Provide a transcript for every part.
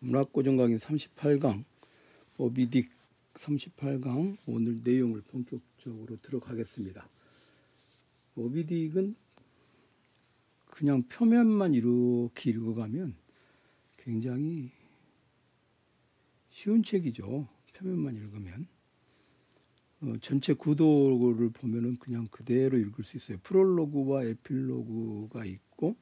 문학고정 강의 38강 오비딕 38강 오늘 내용을 본격적으로 들어가겠습니다. 오비딕은 그냥 표면만 이렇게 읽어가면 굉장히 쉬운 책이죠. 표면만 읽으면 어, 전체 구도를 보면은 그냥 그대로 읽을 수 있어요. 프롤로그와 에필로그가 있고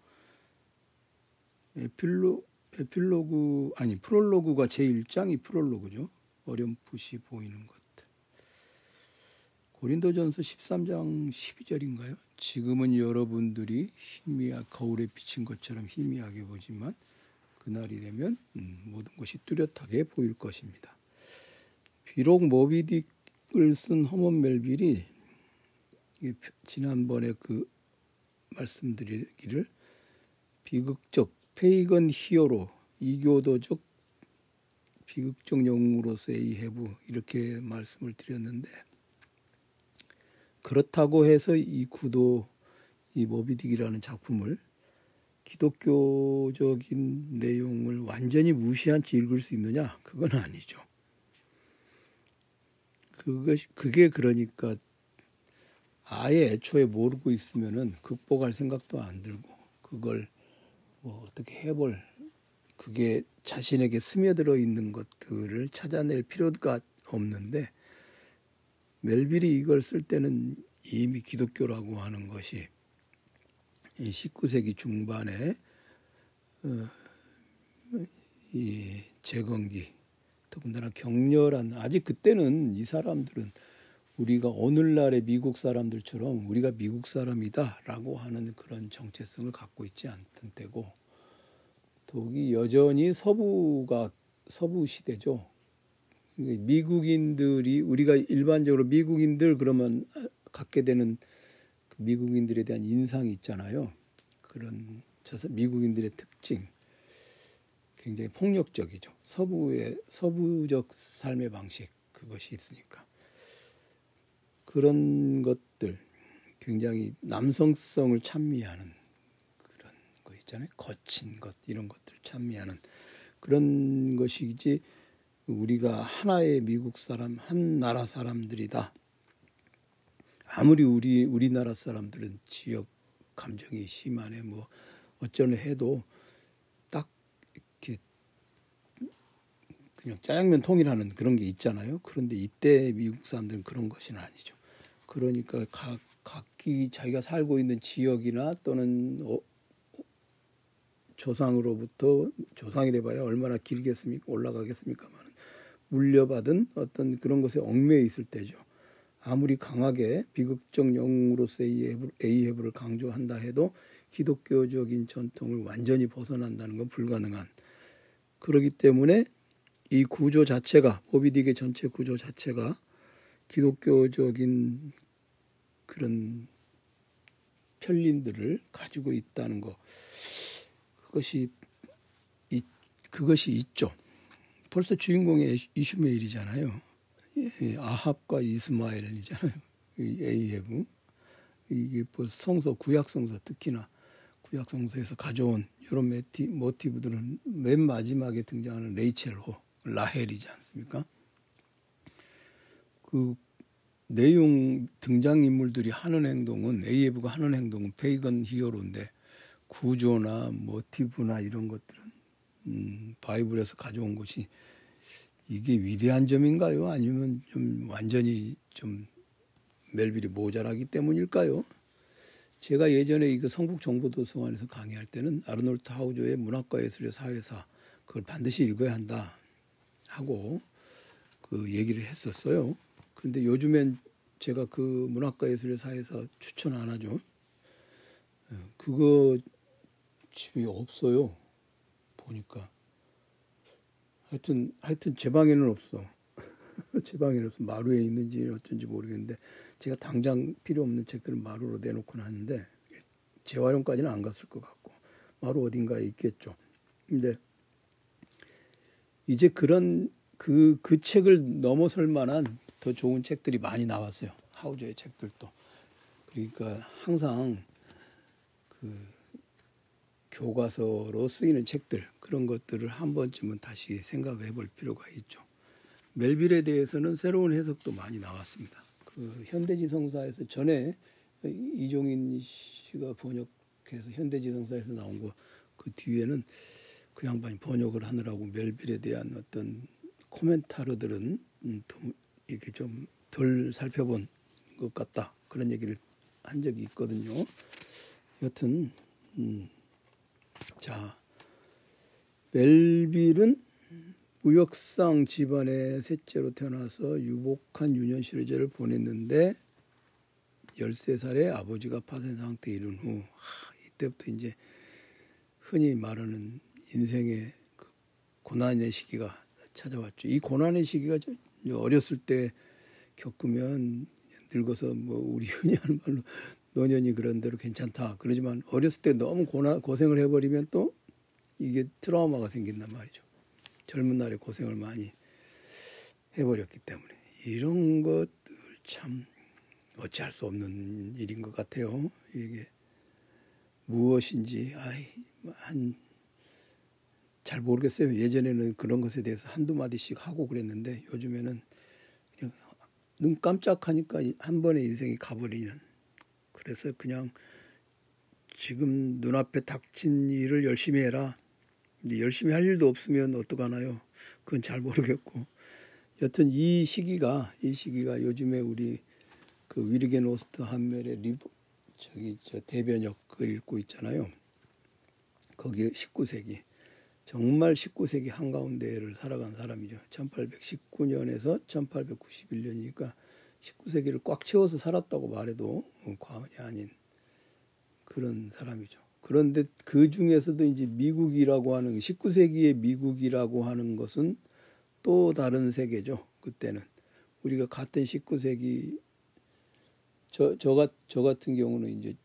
에필로 에필로그 아니 프롤로그가 제 1장이 프롤로그죠. 어렴풋이 보이는 것들. 고린도전서 13장 12절인가요? 지금은 여러분들이 희미하 거울에 비친 것처럼 희미하게 보지만 그날이 되면 음, 모든 것이 뚜렷하게 보일 것입니다. 비록 모비딕을 쓴 허먼 멜빌이 지난번에 그 말씀드리기를 비극적 페이건 히어로 이교도적 비극적 영웅으로서의 해부 이렇게 말씀을 드렸는데 그렇다고 해서 이 구도 이 모비딕이라는 작품을 기독교적인 내용을 완전히 무시한 채 읽을 수 있느냐? 그건 아니죠. 그것이 그게 그러니까 아예 애초에 모르고 있으면은 극복할 생각도 안 들고 그걸 뭐 어떻게 해볼 그게 자신에게 스며들어 있는 것들을 찾아낼 필요가 없는데 멜빌이 이걸 쓸 때는 이미 기독교라고 하는 것이 이 19세기 중반에 어, 이 재건기 더군다나 격렬한 아직 그때는 이 사람들은 우리가 오늘날의 미국 사람들처럼 우리가 미국 사람이다라고 하는 그런 정체성을 갖고 있지 않던 때고 독이 여전히 서부가 서부 시대죠. 미국인들이 우리가 일반적으로 미국인들 그러면 갖게 되는 그 미국인들에 대한 인상이 있잖아요. 그런 미국인들의 특징 굉장히 폭력적이죠. 서부의 서부적 삶의 방식 그것이 있으니까. 그런 것들 굉장히 남성성을 찬미하는 그런 거 있잖아요. 거친 것 이런 것들 찬미하는 그런 것이지 우리가 하나의 미국 사람 한 나라 사람들이다. 아무리 우리 우리나라 사람들은 지역 감정이 심하네 뭐 어쩌네 해도 딱 이렇게 그냥 짜장면 통일하는 그런 게 있잖아요. 그런데 이때 미국 사람들은 그런 것이 아니죠. 그러니까 각 각기 자기가 살고 있는 지역이나 또는 어, 조상으로부터 조상이래 봐야 얼마나 길겠습니까? 올라가겠습니까만 물려받은 어떤 그런 것에 얽매여 있을 때죠. 아무리 강하게 비극적 영웅으로서의 에이헤브를 강조한다 해도 기독교적인 전통을 완전히 벗어난다는 건 불가능한 그러기 때문에 이 구조 자체가 오비딕의 전체 구조 자체가 기독교적인 그런 편린들을 가지고 있다는 거 그것이 이, 그것이 있죠. 벌써 주인공이 이슈메일이잖아요. 아합과 이스마엘이잖아요. 에이헤브 이게 뭐 성서 구약 성서 특히나 구약 성서에서 가져온 이런 모티브들은 맨 마지막에 등장하는 레이첼호 라헬이지 않습니까? 그 내용 등장 인물들이 하는 행동은 에이에브가 하는 행동은 페이건 히어로인데 구조나 모티브나 이런 것들은 음, 바이블에서 가져온 것이 이게 위대한 점인가요? 아니면 좀 완전히 좀 멜빌이 모자라기 때문일까요? 제가 예전에 이거 성북 정보도서관에서 강의할 때는 아르놀트 하우조의 문학과 예술의 사회사 그걸 반드시 읽어야 한다 하고 그 얘기를 했었어요. 근데 요즘엔 제가 그 문학과 예술의 사에서 추천 안 하죠. 예, 그거 집에 없어요. 보니까. 하여튼, 하여튼 제 방에는 없어. 제 방에는 없어. 마루에 있는지 어쩐지 모르겠는데 제가 당장 필요 없는 책들은 마루로 내놓고 하는데 재활용까지는 안 갔을 것 같고 마루 어딘가에 있겠죠. 근데 이제 그런 그, 그 책을 넘어설 만한 더 좋은 책들이 많이 나왔어요. 하우저의 책들도. 그러니까 항상 그 교과서로 쓰이는 책들 그런 것들을 한 번쯤은 다시 생각해 볼 필요가 있죠. 멜빌에 대해서는 새로운 해석도 많이 나왔습니다. 그 현대지성사에서 전에 이종인 씨가 번역해서 현대지성사에서 나온 거 그 뒤에는 그 양반이 번역을 하느라고 멜빌에 대한 어떤 코멘타르들은 음, 이렇게 좀 덜 살펴본 것 같다 그런 얘기를 한 적이 있거든요. 여튼 음, 자 멜빌은 무역상 집안의 셋째로 태어나서 유복한 유년 시절을 보냈는데 13살에 아버지가 파산 상태에 이른 후 하, 이때부터 이제 흔히 말하는 인생의 그 고난의 시기가 찾아왔죠. 이 고난의 시기가 어렸을 때 겪으면 늙어서 뭐 우리 흔히 하는 말로 노년이 그런 대로 괜찮다. 그러지만 어렸을 때 너무 고나, 고생을 해버리면 또 이게 트라우마가 생긴단 말이죠. 젊은 날에 고생을 많이 해버렸기 때문에 이런 것들 참 어찌할 수 없는 일인 것 같아요. 이게 무엇인지 아이 한 잘 모르겠어요. 예전에는 그런 것에 대해서 한두 마디씩 하고 그랬는데 요즘에는 그냥 눈 깜짝하니까 한 번에 인생이 가버리는 그래서 그냥 지금 눈앞에 닥친 일을 열심히 해라. 열심히 할 일도 없으면 어떡하나요? 그건 잘 모르겠고. 여튼 이 시기가 이 시기가 요즘에 우리 그 위르겐 오스트 한멜의 리브 저기 저 대변역을 읽고 있잖아요. 거기 19세기 정말 19세기 한가운데를 살아간 사람이죠. 1819년에서 1891년이니까 19세기를 꽉 채워서 살았다고 말해도 과언이 아닌 그런 사람이죠. 그런데 그 중에서도 이제 미국이라고 하는 19세기의 미국이라고 하는 것은 또 다른 세계죠. 그때는 우리가 같은 19세기 저, 저, 저 같은 경우는 이제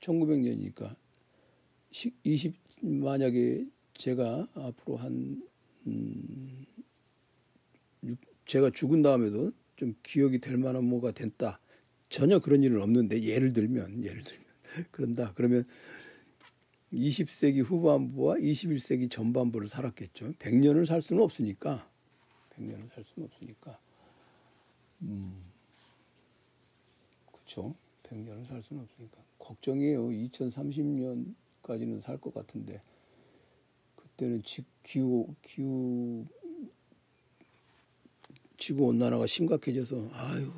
1900년이니까 20 만약에 제가 앞으로 한 음, 제가 죽은 다음에도 좀 기억이 될 만한 뭐가 됐다. 전혀 그런 일은 없는데 예를 들면 예를 들면 그런다. 그러면 20세기 후반부와 21세기 전반부를 살았겠죠. 100년을 살 수는 없으니까 100년을 살 수는 없으니까 음. 그렇죠. 100년을 살 수는 없으니까 걱정이에요. 2030년까지는 살 것 같은데 그 때는 기후 기후 지구 온난화가 심각해져서 아유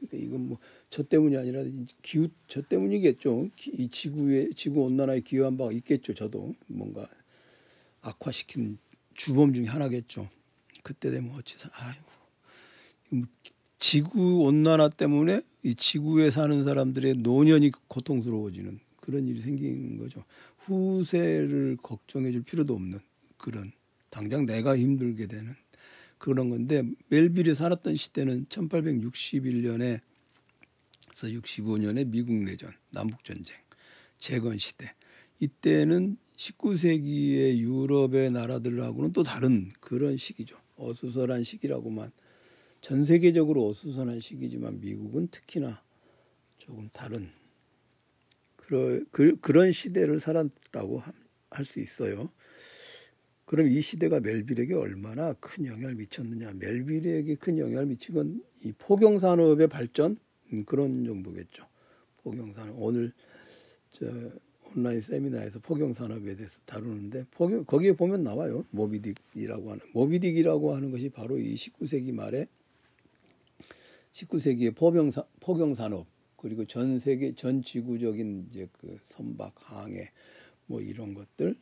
그러니까 이건 뭐 저 때문이 아니라 기후 저 때문이겠죠. 이 지구의 지구 온난화에 기여한 바가 있겠죠. 저도 뭔가 악화시킨 주범 중에 하나겠죠. 그때 되면 어찌 아유 뭐 지구 온난화 때문에 이 지구에 사는 사람들의 노년이 고통스러워지는 그런 일이 생기는 거죠. 후세를 걱정해 줄 필요도 없는 그런 당장 내가 힘들게 되는 그런 건데 멜빌이 살았던 시대는 1861년에서 65년에 미국 내전, 남북 전쟁, 재건 시대. 이때는 19세기의 유럽의 나라들하고는 또 다른 그런 시기죠. 어수선한 시기라고만 전 세계적으로 어수선한 시기지만 미국은 특히나 조금 다른 그, 그런 시대를 살았다고 할 수 있어요. 그럼 이 시대가 멜빌에게 얼마나 큰 영향을 미쳤느냐? 멜빌에게 큰 영향을 미친 건 이 포경 산업의 발전 음, 그런 정도겠죠. 포경 산업 오늘 저 온라인 세미나에서 포경 산업에 대해서 다루는데 포경 거기에 보면 나와요. 모비딕이라고 하는 모비딕이라고 하는 것이 바로 이 19세기 말에 19세기의 포경 포경 산업 그리고 전 세계 전 지구적인 이제 그 선박 항해 뭐 이런 것들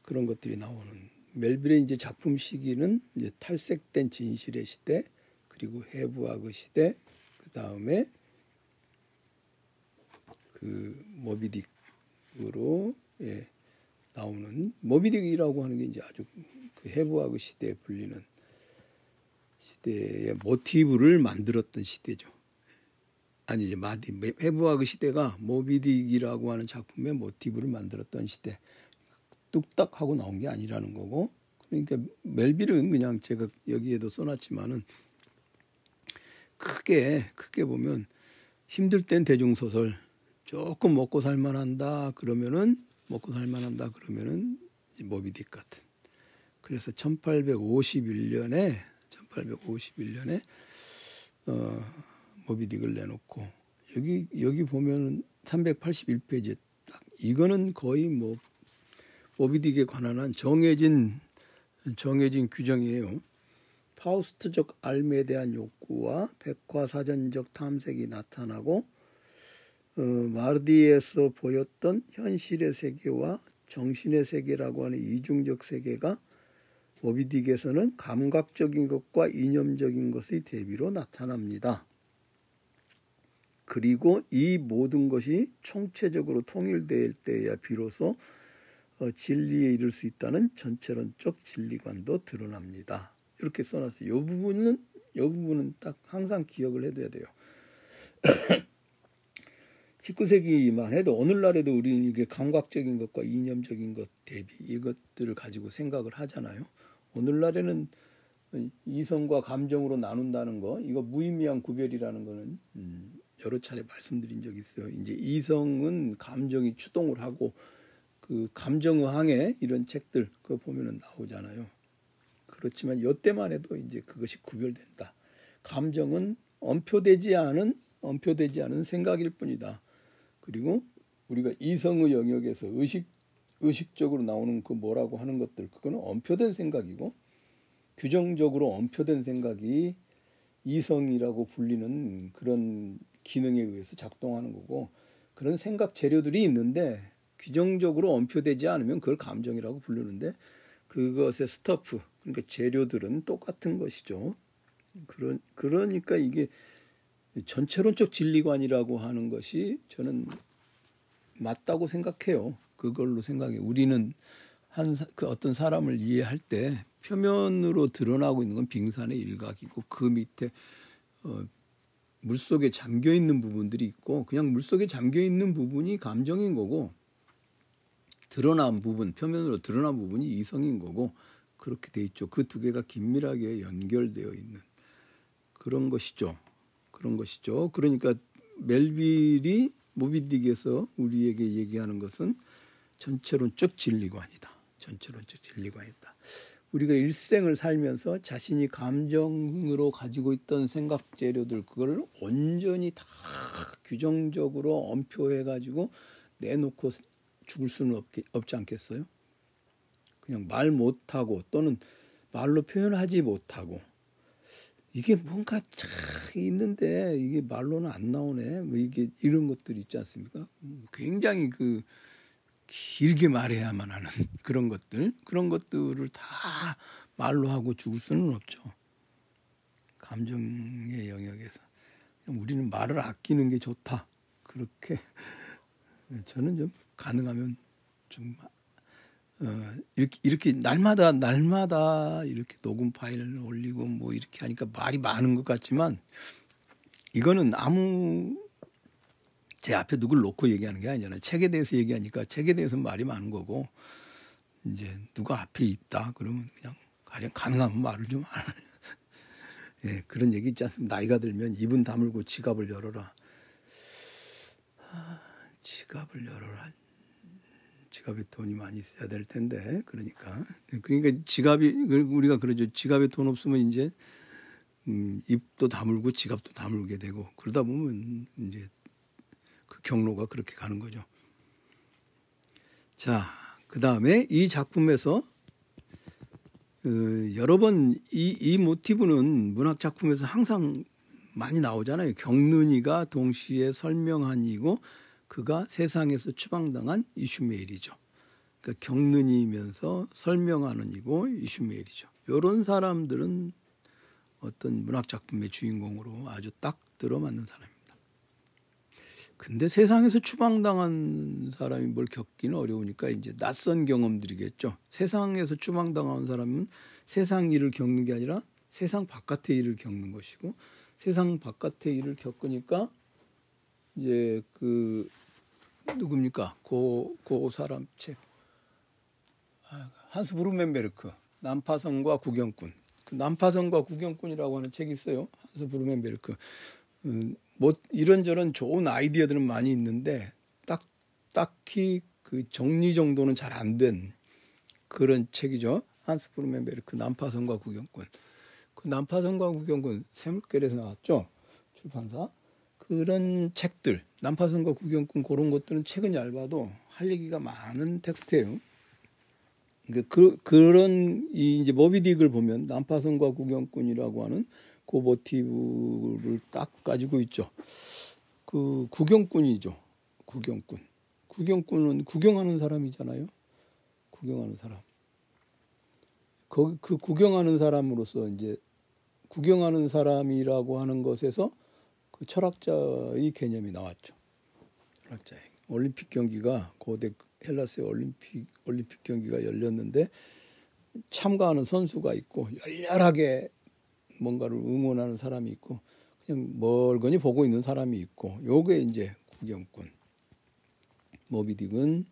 그런 것들이 나오는 멜빌의 이제 작품 시기는 이제 탈색된 진실의 시대 그리고 해부학의 시대 그 다음에 그 모비딕으로 예, 나오는 모비딕이라고 하는 게 이제 아주 그 해부학의 시대에 불리는 시대의 모티브를 만들었던 시대죠. 아니 이제 마디 해부학의 시대가 모비딕이라고 하는 작품의 모티브를 만들었던 시대. 뚝딱 하고 나온 게 아니라는 거고 그러니까 멜빌은 그냥 제가 여기에도 써놨지만은 크게 크게 보면 힘들 땐 대중소설 조금 먹고 살만한다 그러면은 먹고 살만한다 그러면은 모비딕 같은. 그래서 1851년에 1851년에 어 모비딕을 내놓고 여기 여기 보면은 381페이지에 딱 이거는 거의 뭐 모비딕에 관한 한 정해진 정해진 규정이에요. 파우스트적 알매에 대한 욕구와 백과사전적 탐색이 나타나고 어, 마르디에서 보였던 현실의 세계와 정신의 세계라고 하는 이중적 세계가 모비딕에서는 감각적인 것과 이념적인 것의 대비로 나타납니다. 그리고 이 모든 것이 총체적으로 통일될 때야 비로소 어, 진리에 이를 수 있다는 전체론적 진리관도 드러납니다. 이렇게 써놨어요. 이 부분은 이 부분은 딱 항상 기억을 해둬야 돼요. 19세기만 해도 오늘날에도 우리 이게 감각적인 것과 이념적인 것 대비 이것들을 가지고 생각을 하잖아요. 오늘날에는 이성과 감정으로 나눈다는 거 이거 무의미한 구별이라는 거는 음, 여러 차례 말씀드린 적이 있어요. 이제 이성은 감정이 추동을 하고 그 감정의항에 이런 책들 그거 보면은 나오잖아요. 그렇지만 요때만 해도 이제 그것이 구별된다. 감정은 엄표되지 않은 엄표되지 않은 생각일 뿐이다. 그리고 우리가 이성의 영역에서 의식 의식적으로 나오는 그 뭐라고 하는 것들 그거는 엄표된 생각이고 규정적으로 엄표된 생각이 이성이라고 불리는 그런 기능에 의해서 작동하는 거고 그런 생각 재료들이 있는데 규정적으로 엄표되지 않으면 그걸 감정이라고 부르는데 그것의 스터프 그러니까 재료들은 똑같은 것이죠. 그런 그러니까 이게 전체론적 진리관이라고 하는 것이 저는 맞다고 생각해요. 그걸로 생각해. 우리는 한 그 어떤 사람을 이해할 때 표면으로 드러나고 있는 건 빙산의 일각이고 그 밑에 어, 물 속에 잠겨 있는 부분들이 있고 그냥 물 속에 잠겨 있는 부분이 감정인 거고 드러난 부분 표면으로 드러난 부분이 이성인 거고 그렇게 돼 있죠. 그 두 개가 긴밀하게 연결되어 있는 그런 것이죠. 그런 것이죠. 그러니까 멜빌이 모비딕에서 우리에게 얘기하는 것은 전체론적 진리관이다. 전체론적 진리관이다. 우리가 일생을 살면서 자신이 감정으로 가지고 있던 생각 재료들 그걸 온전히 다 규정적으로 엄표해 가지고 내놓고 죽을 수는 없 없지 않겠어요? 그냥 말 못하고 또는 말로 표현하지 못하고 이게 뭔가 참 있는데 이게 말로는 안 나오네. 뭐 이게 이런 것들 있지 않습니까? 굉장히 그 길게 말해야만 하는 그런 것들 그런 것들을 다 말로 하고 죽을 수는 없죠. 감정의 영역에서 우리는 말을 아끼는 게 좋다. 그렇게 저는 좀 가능하면 좀 어, 이렇게 이렇게 날마다 날마다 이렇게 녹음 파일을 올리고 뭐 이렇게 하니까 말이 많은 것 같지만 이거는 아무 제 앞에 누굴 놓고 얘기하는 게 아니잖아요. 책에 대해서 얘기하니까 책에 대해서 말이 많은 거고 이제 누가 앞에 있다 그러면 그냥 가령 가능하면 말을 좀 안. 예, 그런 얘기 있지 않습니까? 나이가 들면 입은 다물고 지갑을 열어라. 아, 지갑을 열어라. 지갑에 돈이 많이 있어야 될 텐데 그러니까 그러니까 지갑이 우리가 그러죠 지갑에 돈 없으면 이제 음, 입도 다물고 지갑도 다물게 되고 그러다 보면 이제 그 경로가 그렇게 가는 거죠. 자, 그 다음에 이 작품에서 어, 여러 번 이 이 모티브는 문학 작품에서 항상 많이 나오잖아요. 경륜이가 동시에 설명한 이고 그가 세상에서 추방당한 이슈메일이죠. 그러니까 경륜이면서 설명하는 이고 이슈메일이죠. 이런 사람들은 어떤 문학 작품의 주인공으로 아주 딱 들어맞는 사람입니다. 근데 세상에서 추방당한 사람이 뭘 겪기는 어려우니까 이제 낯선 경험들이겠죠. 세상에서 추방당한 사람은 세상 일을 겪는 게 아니라 세상 바깥의 일을 겪는 것이고 세상 바깥의 일을 겪으니까 이제 그 누굽니까? 고, 고 사람 책. 아, 한스 브루멘베르크. 난파선과 구경꾼. 그 난파선과 구경꾼이라고 하는 책이 있어요. 한스 브루멘베르크. 음, 뭐 이런저런 좋은 아이디어들은 많이 있는데 딱 딱히 그 정리 정도는 잘 안 된 그런 책이죠. 한스 블루멘베르크 난파선과 구경꾼. 그 난파선과 구경꾼 세물결에서 나왔죠. 출판사. 그런 책들 난파선과 구경꾼 그런 것들은 책은 얇아도 할 얘기가 많은 텍스트예요. 그러니까 그 그런 이 이제 모비딕을 보면 난파선과 구경꾼이라고 하는 그 모티브를 딱 가지고 있죠. 그 구경꾼이죠. 구경꾼. 구경꾼은 구경하는 사람이잖아요. 구경하는 사람. 그, 그 구경하는 사람으로서 이제 구경하는 사람이라고 하는 것에서 그 철학자의 개념이 나왔죠. 철학자의 올림픽 경기가 고대 헬라스의 올림픽 올림픽 경기가 열렸는데 참가하는 선수가 있고 열렬하게 뭔가를 응원하는 사람이 있고 그냥 멀거니 보고 있는 사람이 있고 요게 이제 구경꾼 모비딕은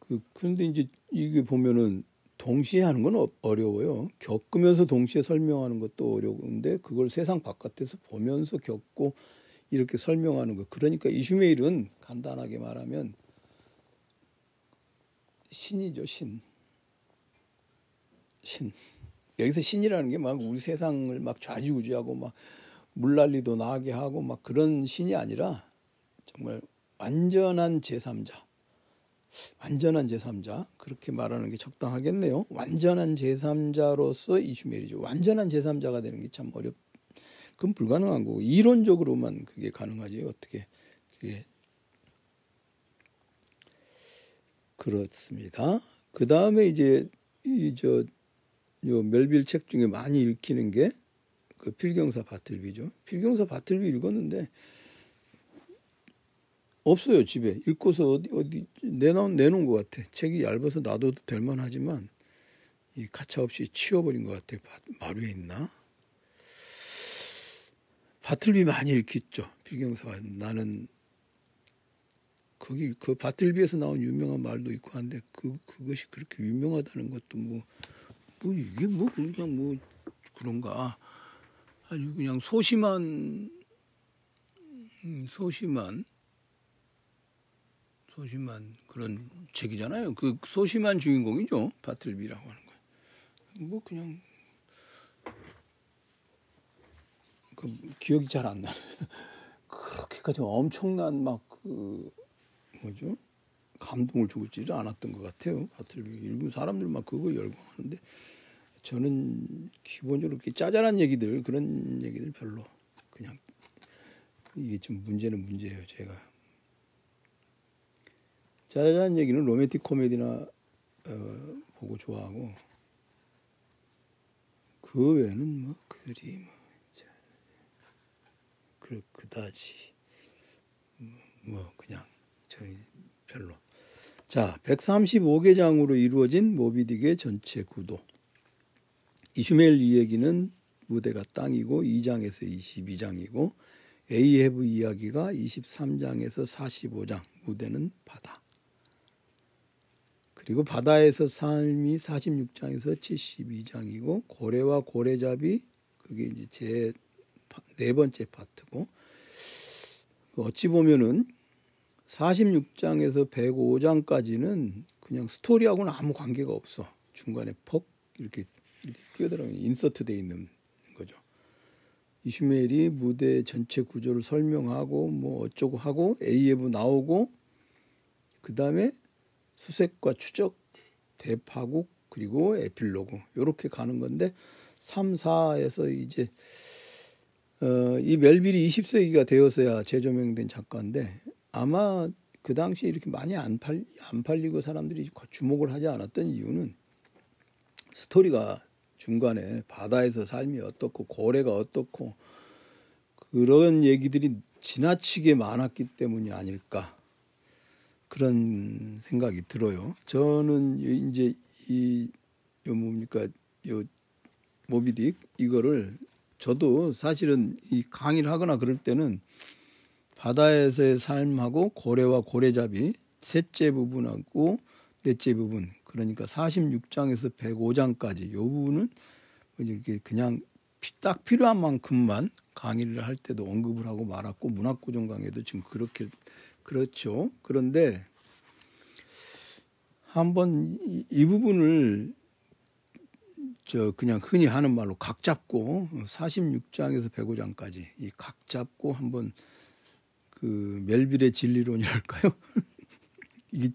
그 그런데 이제 이게 보면은 동시에 하는 건 어, 어려워요. 겪으면서 동시에 설명하는 것도 어려운데 그걸 세상 바깥에서 보면서 겪고 이렇게 설명하는 거. 그러니까 이슈메일은 간단하게 말하면 신이죠, 신. 신. 여기서 신이라는 게 막 우리 세상을 막 좌지우지하고 막 물난리도 나게 하고 막 그런 신이 아니라 정말 완전한 제3자. 완전한 제3자 그렇게 말하는 게 적당하겠네요. 완전한 제3자로서 이슈메리죠. 완전한 제3자가 되는 게 참 어렵. 그건 불가능한 거고 이론적으로만 그게 가능하지 어떻게 그게 그렇습니다. 그 다음에 이제 이 저 요 멜빌 책 중에 많이 읽히는 게 그 필경사 바틀비죠. 필경사 바틀비 읽었는데 없어요 집에 읽고서 어디 어디 내놓은 내놓은 것 같아. 책이 얇아서 놔둬도 될 만하지만 이 가차 없이 치워버린 것 같아. 마루에 있나? 바틀비 많이 읽혔죠. 필경사 나는 거기 그 바틀비에서 나온 유명한 말도 있고 한데 그 그것이 그렇게 유명하다는 것도 뭐 뭐뭐 이게 뭐 그냥 뭐 그런가 아주 그냥 소심한 음, 소심한 소심한 그런 책이잖아요. 그 소심한 주인공이죠. 바틀비라고 하는 거. 뭐 그냥 그 기억이 잘 안 나네. 그렇게까지 엄청난 막 그 뭐죠? 감동을 주고 있지를 않았던 것 같아요. 바틀비 일본 사람들 막 그거 열광하는데 저는 기본적으로 이렇게 짜잘한 얘기들 그런 얘기들 별로 그냥 이게 좀 문제는 문제예요. 제가 짜잘한 얘기는 로맨틱 코미디나 어, 보고 좋아하고 그 외에는 뭐 그리 뭐 그, 그다지 뭐 그냥 저희 별로. 자, 135개 장으로 이루어진 모비딕의 전체 구도. 이슈멜 이야기는 무대가 땅이고 2장에서 22장이고 에이해브 이야기가 23장에서 45장, 무대는 바다. 그리고 바다에서 삶이 46장에서 72장이고 고래와 고래잡이 그게 이제 제 네 번째 파트고 어찌 보면은 46장에서 105장까지는 그냥 스토리하고는 아무 관계가 없어. 중간에 퍽 이렇게, 이렇게 끼어들어 인서트 돼 있는 거죠. 이슈멜이 무대 전체 구조를 설명하고 뭐 어쩌고 하고 A예부 나오고 그 다음에 수색과 추적, 대파국 그리고 에필로그 이렇게 가는 건데 3, 4에서 이제 어, 이 멜빌이 20세기가 되었어야 재조명된 작가인데 아마 그 당시에 이렇게 많이 안, 팔, 안 팔리고 사람들이 주목을 하지 않았던 이유는 스토리가 중간에 바다에서 삶이 어떻고 고래가 어떻고 그런 얘기들이 지나치게 많았기 때문이 아닐까 그런 생각이 들어요. 저는 이제 이 요 뭡니까 요 모비딕 이거를 저도 사실은 이 강의를 하거나 그럴 때는 바다에서의 삶하고 고래와 고래잡이 셋째 부분하고 넷째 부분 그러니까 46장에서 105장까지 요 부분은 이렇게 그냥 딱 필요한 만큼만 강의를 할 때도 언급을 하고 말았고 문학고정 강의도 지금 그렇게 그렇죠. 그런데 한번 이, 이 부분을 저 그냥 흔히 하는 말로 각 잡고 46장에서 105장까지 이 각 잡고 한번 그 멜빌의 진리론이랄까요? 이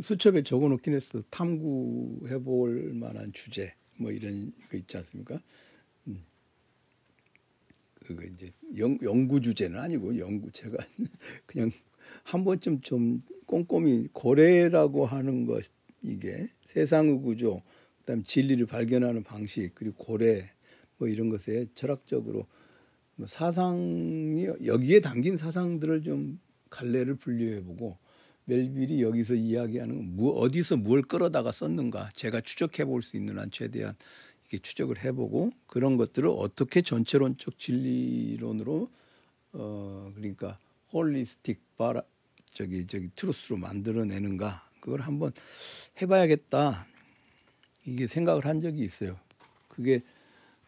수첩에 적어 놓긴 했어. 탐구해 볼 만한 주제 뭐 이런 거 있지 않습니까? 음. 그거 이제 연, 연구 주제는 아니고 연구 제가 그냥 한 번쯤 좀 꼼꼼히 고래라고 하는 것 이게 세상의 구조, 그다음 진리를 발견하는 방식 그리고 고래 뭐 이런 것에 철학적으로 뭐 사상이 여기에 담긴 사상들을 좀 갈래를 분류해보고 멜빌이 여기서 이야기하는 뭐 어디서 뭘 끌어다가 썼는가 제가 추적해 볼 수 있는 한 최대한 이렇게 추적을 해보고 그런 것들을 어떻게 전체론적 진리론으로 어 그러니까 holistic 바라 저기 저기 truth로 만들어내는가 그걸 한번 해봐야겠다 이게 생각을 한 적이 있어요. 그게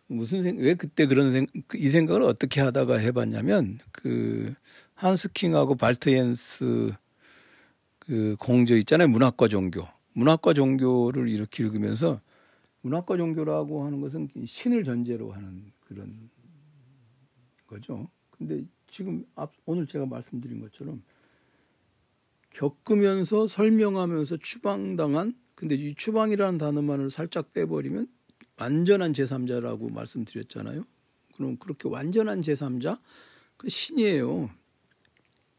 무슨 생, 왜 그때 그런 생, 이 생각을 어떻게 하다가 해봤냐면 그 한스킹하고 발트옌스 그 공저 있잖아요. 문학과 종교. 문학과 종교를 이렇게 읽으면서 문학과 종교라고 하는 것은 신을 전제로 하는 그런 거죠. 근데 지금 앞, 오늘 제가 말씀드린 것처럼 겪으면서 설명하면서 추방당한 근데 이 추방이라는 단어만을 살짝 빼버리면 완전한 제3자라고 말씀드렸잖아요. 그럼 그렇게 완전한 제3자 그 신이에요.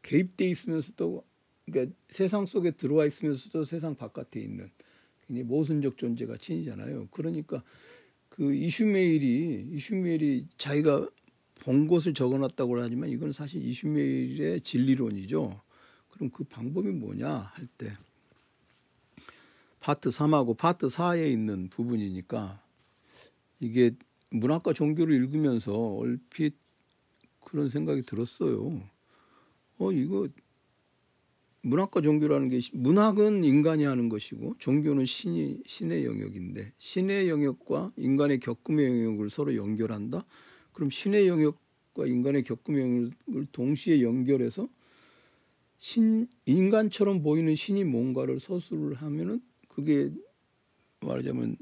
개입돼 있으면서도 그러니까 세상 속에 들어와 있으면서도 세상 바깥에 있는 굉장히 모순적 존재가 신이잖아요. 그러니까 그 이슈메일이 이슈메일이 자기가 본 것을 적어놨다고 하지만 이건 사실 이슈메일의 진리론이죠. 그럼 그 방법이 뭐냐 할 때 파트 3하고 파트 4에 있는 부분이니까 이게 문학과 종교를 읽으면서 얼핏 그런 생각이 들었어요. 어, 이거 문학과 종교라는 게 문학은 인간이 하는 것이고 종교는 신이 신의 영역인데 신의 영역과 인간의 겪음의 영역을 서로 연결한다. 그럼 신의 영역과 인간의 겪음의 영역을 동시에 연결해서 신 인간처럼 보이는 신이 뭔가를 서술을 하면은 그게 말하자면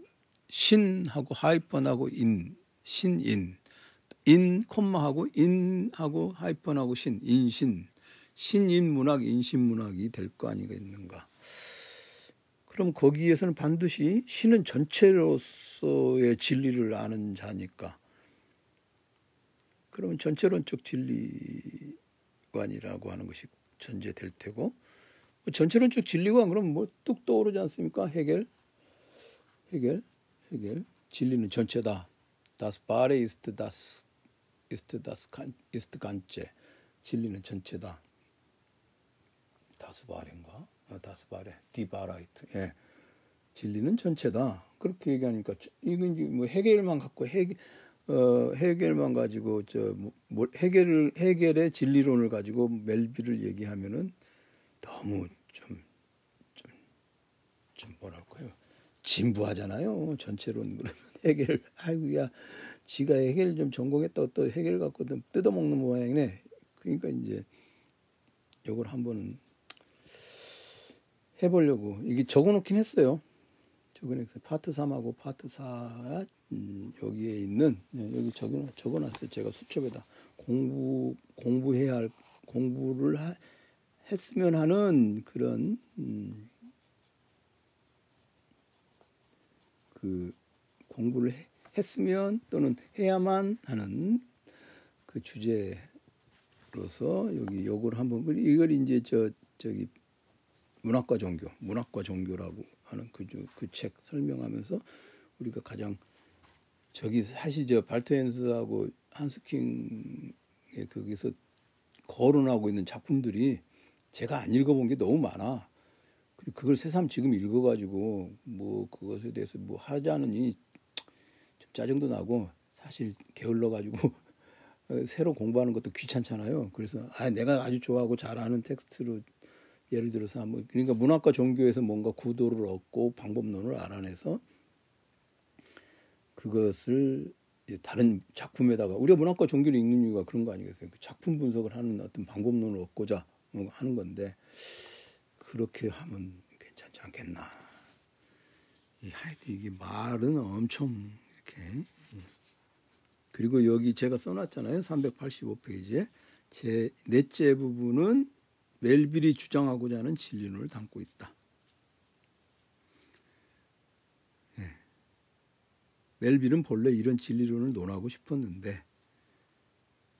신하고 하이펀하고 인, 신인, 인 콤마하고 인하고 하이펀하고 신, 인신, 신인 문학, 인신 문학이 될 거 아니겠는가. 그럼 거기에서는 반드시 신은 전체로서의 진리를 아는 자니까. 그러면 전체론적 진리관이라고 하는 것이 전제될 테고 전체론적 진리관 그럼 뭐 뚝 떠오르지 않습니까? 해결, 해결. 해겔 진리는 전체다. Das Bare ist das ist das ist ganze. 진리는 전체다. 다스바레인가? 아, 다스바레, 디바라이트. 예. 진리는 전체다. 그렇게 얘기하니까 이건 뭐 해결만 갖고 해 어, 해결만 가지고 저 뭐, 해결을 해결의 진리론을 가지고 멜비를 얘기하면은 너무 좀좀좀 뭐랄까요? 진부하잖아요. 전체로는 그러면 해결 아이고야 지가 해결 좀 전공했다고 또 해결 갖고 뜯어먹는 모양이네. 그러니까 이제 이걸 한번 해보려고 이게 적어놓긴 했어요. 적어놓고 파트 3하고 파트 4 음, 여기에 있는 네, 여기 적어 적어놨어요. 제가 수첩에다 공부 공부해야 할 공부를 하, 했으면 하는 그런 음, 그 공부를 했으면 또는 해야만 하는 그 주제로서 여기 요걸 한번 이걸 이제 저 저기 문학과 종교, 문학과 종교라고 하는 그책 그 설명하면서 우리가 가장 저기 사실 저 발토엔스하고 한스킹의 거기서 거론하고 있는 작품들이 제가 안 읽어본 게 너무 많아. 그리고 그걸 새삼 지금 읽어가지고 뭐 그것에 대해서 뭐 하자느니 좀 짜증도 나고 사실 게을러가지고 새로 공부하는 것도 귀찮잖아요. 그래서 아 내가 아주 좋아하고 잘 아는 텍스트로 예를 들어서 한번 그러니까 문학과 종교에서 뭔가 구도를 얻고 방법론을 알아내서 그것을 다른 작품에다가 우리가 문학과 종교를 읽는 이유가 그런 거 아니겠어요? 그 작품 분석을 하는 어떤 방법론을 얻고자 하는 건데 그렇게 하면 괜찮지 않겠나 하여튼 이게 말은 엄청 이렇게 그리고 여기 제가 써놨잖아요. 385페이지에 제 넷째 부분은 멜빌이 주장하고자 하는 진리론을 담고 있다. 네. 멜빌은 본래 이런 진리론을 논하고 싶었는데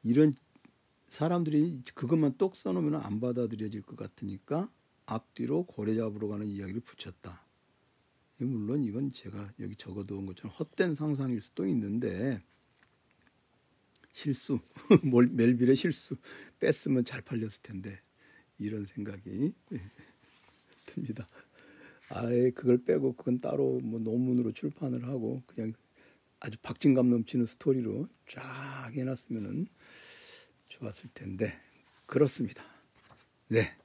이런 사람들이 그것만 똑 써놓으면 안 받아들여질 것 같으니까 앞뒤로 고래 잡으러 가는 이야기를 붙였다. 물론 이건 제가 여기 적어둔 것처럼 헛된 상상일 수도 있는데 실수, 멜빌의 실수 뺐으면 잘 팔렸을 텐데 이런 생각이 듭니다. 아예 그걸 빼고 그건 따로 뭐 논문으로 출판을 하고 그냥 아주 박진감 넘치는 스토리로 쫙 해놨으면은 좋았을 텐데 그렇습니다. 네.